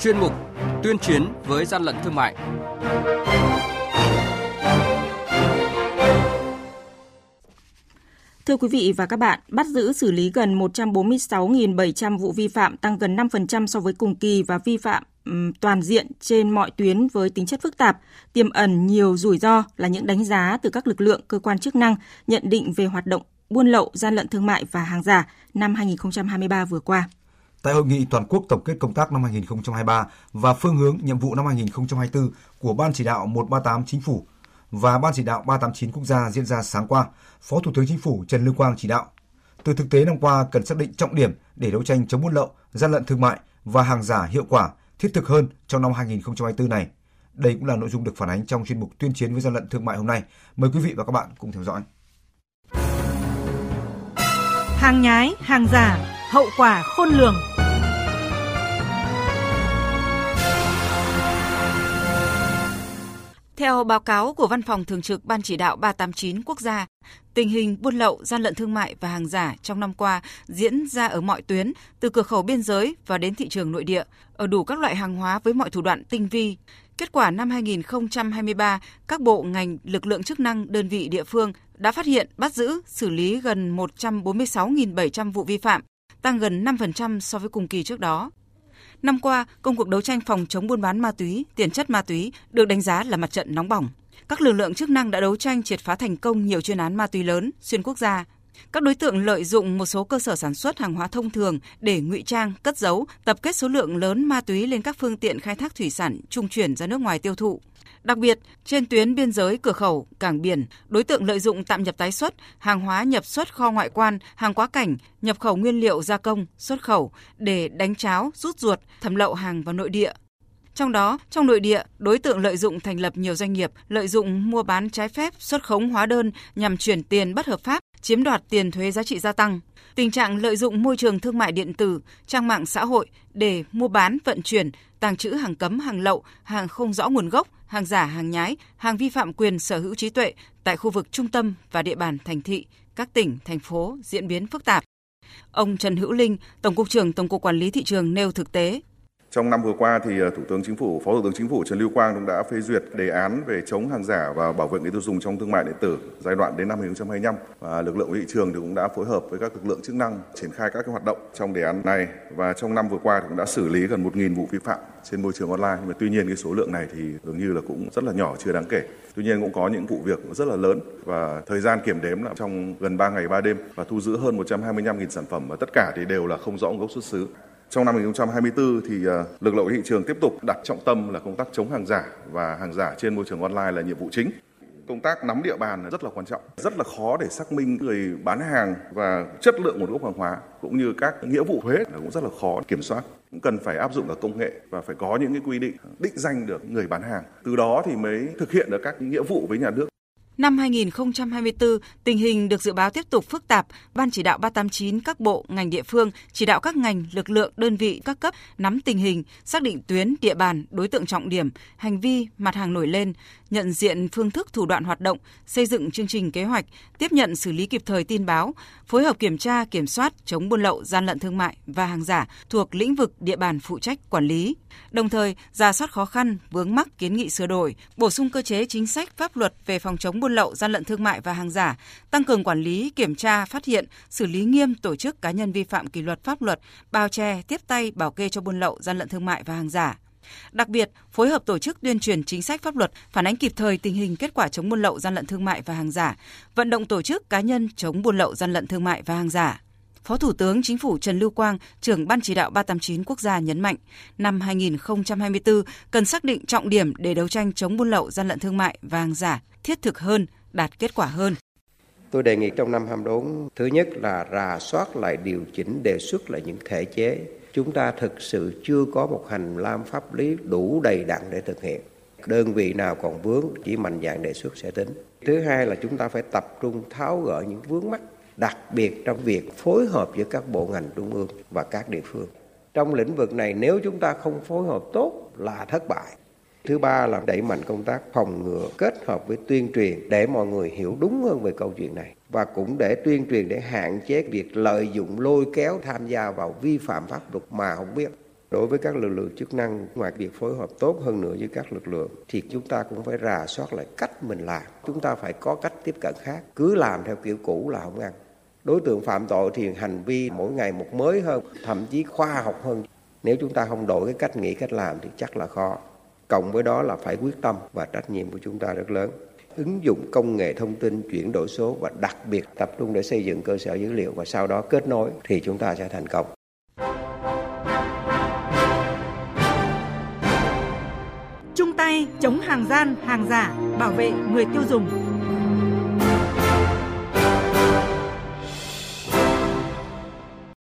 chuyên mục Tuyên chiến với gian lận thương mại. Thưa quý vị và các bạn, bắt giữ xử lý gần 146.700 vụ vi phạm tăng gần 5% so với cùng kỳ và vi phạm toàn diện trên mọi tuyến với tính chất phức tạp, tiềm ẩn nhiều rủi ro là những đánh giá từ các lực lượng cơ quan chức năng nhận định về hoạt động buôn lậu, gian lận thương mại và hàng giả năm 2023 vừa qua. Tại hội nghị toàn quốc tổng kết công tác năm 2023 và phương hướng nhiệm vụ năm 2024 của Ban chỉ đạo 138 Chính phủ và Ban chỉ đạo 389 quốc gia diễn ra sáng qua, Phó Thủ tướng Chính phủ Trần Lưu Quang chỉ đạo từ thực tế năm qua cần xác định trọng điểm để đấu tranh chống buôn lậu, gian lận thương mại và hàng giả hiệu quả, thiết thực hơn trong năm 2024 này. Đây cũng là nội dung được phản ánh trong chuyên mục tuyên chiến với gian lận thương mại hôm nay. Mời quý vị và các bạn cùng theo dõi. Hàng nhái, hàng giả, hậu quả khôn lường. Theo báo cáo của Văn phòng Thường trực Ban Chỉ đạo 389 quốc gia, tình hình buôn lậu, gian lận thương mại và hàng giả trong năm qua diễn ra ở mọi tuyến, từ cửa khẩu biên giới và đến thị trường nội địa, ở đủ các loại hàng hóa với mọi thủ đoạn tinh vi. Kết quả năm 2023, các bộ ngành, lực lượng chức năng, đơn vị địa phương đã phát hiện, bắt giữ, xử lý gần 146.700 vụ vi phạm, tăng gần 5% so với cùng kỳ trước đó. Năm qua, công cuộc đấu tranh phòng chống buôn bán ma túy, tiền chất ma túy được đánh giá là mặt trận nóng bỏng. Các lực lượng chức năng đã đấu tranh triệt phá thành công nhiều chuyên án ma túy lớn xuyên quốc gia. Các đối tượng lợi dụng một số cơ sở sản xuất hàng hóa thông thường để ngụy trang, cất giấu, tập kết số lượng lớn ma túy lên các phương tiện khai thác thủy sản trung chuyển ra nước ngoài tiêu thụ. Đặc biệt, trên tuyến biên giới cửa khẩu, cảng biển, đối tượng lợi dụng tạm nhập tái xuất, hàng hóa nhập xuất kho ngoại quan, hàng quá cảnh, nhập khẩu nguyên liệu gia công, xuất khẩu để đánh cháo, rút ruột, thẩm lậu hàng vào nội địa. Trong đó, trong nội địa, đối tượng lợi dụng thành lập nhiều doanh nghiệp, lợi dụng mua bán trái phép, xuất khống hóa đơn nhằm chuyển tiền bất hợp pháp, chiếm đoạt tiền thuế giá trị gia tăng. Tình trạng lợi dụng môi trường thương mại điện tử, trang mạng xã hội để mua bán, vận chuyển, tàng trữ hàng cấm, hàng lậu, hàng không rõ nguồn gốc, hàng giả, hàng nhái, hàng vi phạm quyền sở hữu trí tuệ tại khu vực trung tâm và địa bàn thành thị, các tỉnh, thành phố diễn biến phức tạp. Ông Trần Hữu Linh, Tổng cục trưởng Tổng cục Quản lý thị trường nêu thực tế, trong năm vừa qua thì ờ, Thủ tướng Chính phủ, Phó Thủ tướng Chính phủ Trần Lưu Quang cũng đã phê duyệt đề án về chống hàng giả và bảo vệ người tiêu dùng trong thương mại điện tử giai đoạn đến năm 2025 và lực lượng thị trường thì cũng đã phối hợp với các lực lượng chức năng triển khai các cái hoạt động trong đề án này. Và trong năm vừa qua thì cũng đã xử lý gần 1.000 vụ vi phạm trên môi trường online. Nhưng mà tuy nhiên cái số lượng này thì dường như là cũng rất là nhỏ chưa đáng kể. Tuy nhiên cũng có những vụ việc rất là lớn. Và thời gian kiểm đếm là trong gần 3 ngày 3 đêm và thu giữ hơn 125.000 sản phẩm. Và tất cả thì đều là không rõ nguồn gốc xuất xứ. Trong năm 2024 thì ờ, lực lượng thị trường tiếp tục đặt trọng tâm là công tác chống hàng giả và hàng giả trên môi trường online là nhiệm vụ chính. Công tác nắm địa bàn rất là quan trọng, rất là khó để xác minh người bán hàng và chất lượng nguồn gốc hàng hóa cũng như các nghĩa vụ thuế là cũng rất là khó kiểm soát. Cũng cần phải áp dụng cả công nghệ và phải có những cái quy định định danh được người bán hàng. Từ đó thì mới thực hiện được các nghĩa vụ với nhà nước. Năm 2024, tình hình được dự báo tiếp tục phức tạp. Ban chỉ đạo 389 các bộ, ngành địa phương chỉ đạo các ngành, lực lượng, đơn vị các cấp nắm tình hình, xác định tuyến, địa bàn, đối tượng trọng điểm, hành vi, mặt hàng nổi lên, nhận diện phương thức thủ đoạn hoạt động, xây dựng chương trình kế hoạch, tiếp nhận xử lý kịp thời tin báo, phối hợp kiểm tra, kiểm soát chống buôn lậu, gian lận thương mại và hàng giả thuộc lĩnh vực địa bàn phụ trách quản lý. Đồng thời, ra soát khó khăn, vướng mắc kiến nghị sửa đổi, bổ sung cơ chế chính sách pháp luật về phòng chống buôn buôn lậu, gian lận thương mại và hàng giả, tăng cường quản lý, kiểm tra, phát hiện, xử lý nghiêm tổ chức cá nhân vi phạm kỷ luật pháp luật, bao che, tiếp tay bảo kê cho buôn lậu, gian lận thương mại và hàng giả. Đặc biệt, phối hợp tổ chức tuyên truyền chính sách pháp luật, phản ánh kịp thời tình hình kết quả chống buôn lậu, gian lận thương mại và hàng giả, vận động tổ chức cá nhân chống buôn lậu, gian lận thương mại và hàng giả. Phó Thủ tướng Chính phủ Trần Lưu Quang, trưởng Ban chỉ đạo 389 quốc gia nhấn mạnh, năm 2024 cần xác định trọng điểm để đấu tranh chống buôn lậu, gian lận thương mại và hàng giả thiết thực hơn, đạt kết quả hơn. Tôi đề nghị trong năm 24, thứ nhất là rà soát lại điều chỉnh đề xuất lại những thể chế chúng ta thực sự chưa có một hành lang pháp lý đủ đầy đặn để thực hiện. Đơn vị nào còn vướng chỉ mạnh dạng đề xuất sẽ tính. Thứ hai là chúng ta phải tập trung tháo gỡ những vướng mắt, đặc biệt trong việc phối hợp giữa các bộ ngành trung ương và các địa phương. Trong lĩnh vực này nếu chúng ta không phối hợp tốt là thất bại. Thứ ba là đẩy mạnh công tác phòng ngừa kết hợp với tuyên truyền để mọi người hiểu đúng hơn về câu chuyện này và cũng để tuyên truyền để hạn chế việc lợi dụng lôi kéo tham gia vào vi phạm pháp luật mà không biết. Đối với các lực lượng chức năng, ngoài việc phối hợp tốt hơn nữa với các lực lượng, thì chúng ta cũng phải rà soát lại cách mình làm. Chúng ta phải có cách tiếp cận khác. Cứ làm theo kiểu cũ là không ăn. Đối tượng phạm tội thì hành vi mỗi ngày một mới hơn, thậm chí khoa học hơn. Nếu chúng ta không đổi cái cách nghĩ, cách làm thì chắc là khó. Cộng với đó là phải quyết tâm và trách nhiệm của chúng ta rất lớn ứng dụng công nghệ thông tin chuyển đổi số và đặc biệt tập trung để xây dựng cơ sở dữ liệu và sau đó kết nối thì chúng ta sẽ thành công. Chung tay chống hàng gian, hàng giả, bảo vệ người tiêu dùng.